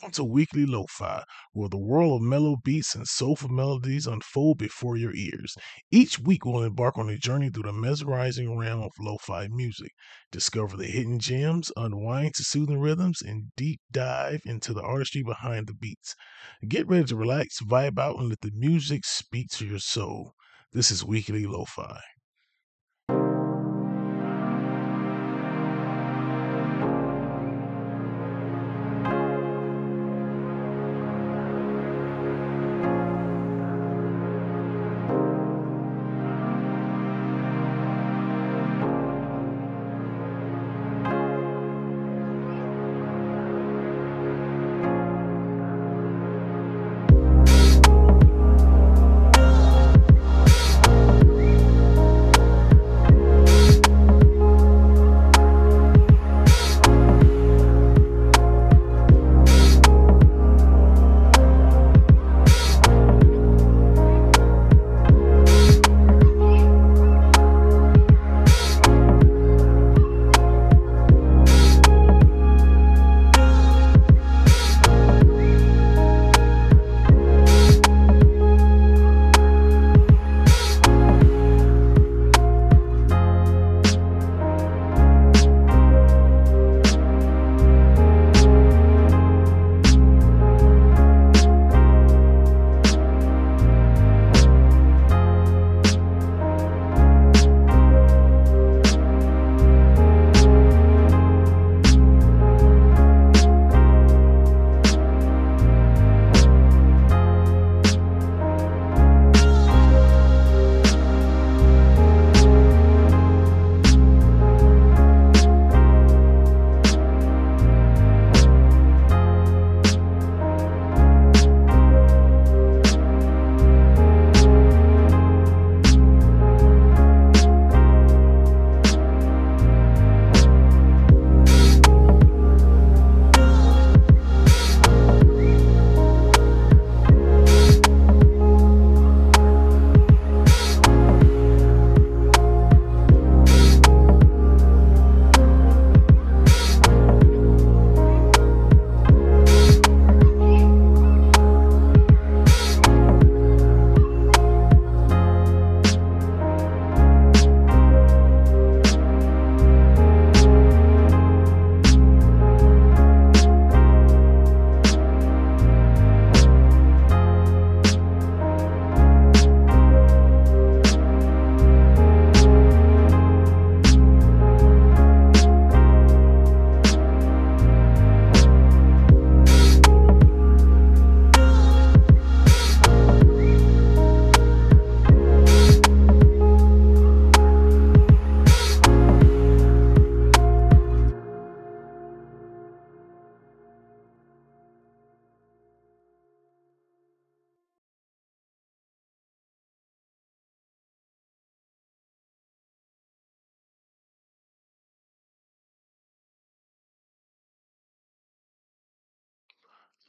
Welcome to Weekly Lo-Fi, where the world of mellow beats and soulful melodies unfold before your ears. Each week we'll embark on a journey through the mesmerizing realm of lo-fi music. Discover the hidden gems, unwind to soothing rhythms, and deep dive into the artistry behind the beats. Get ready to relax, vibe out, and let the music speak to your soul. This is Weekly Lo-Fi.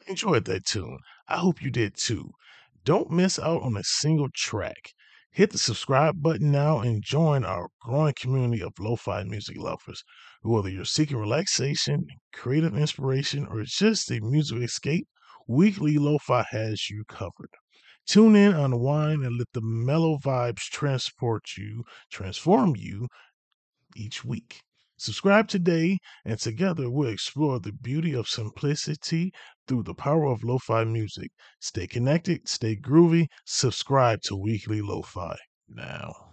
Enjoyed that tune. I hope you did too. Don't miss out on a single track. Hit the subscribe button now and join our growing community of lo fi music lovers. Whether you're seeking relaxation, creative inspiration, or just a music escape, Weekly Lo Fi has you covered. Tune in, unwind, and let the mellow vibes transport you, transform you each week. Subscribe today, and together we'll explore the beauty of simplicity through the power of lo fi music. Stay connected, stay groovy, subscribe to Weekly Lo Fi now.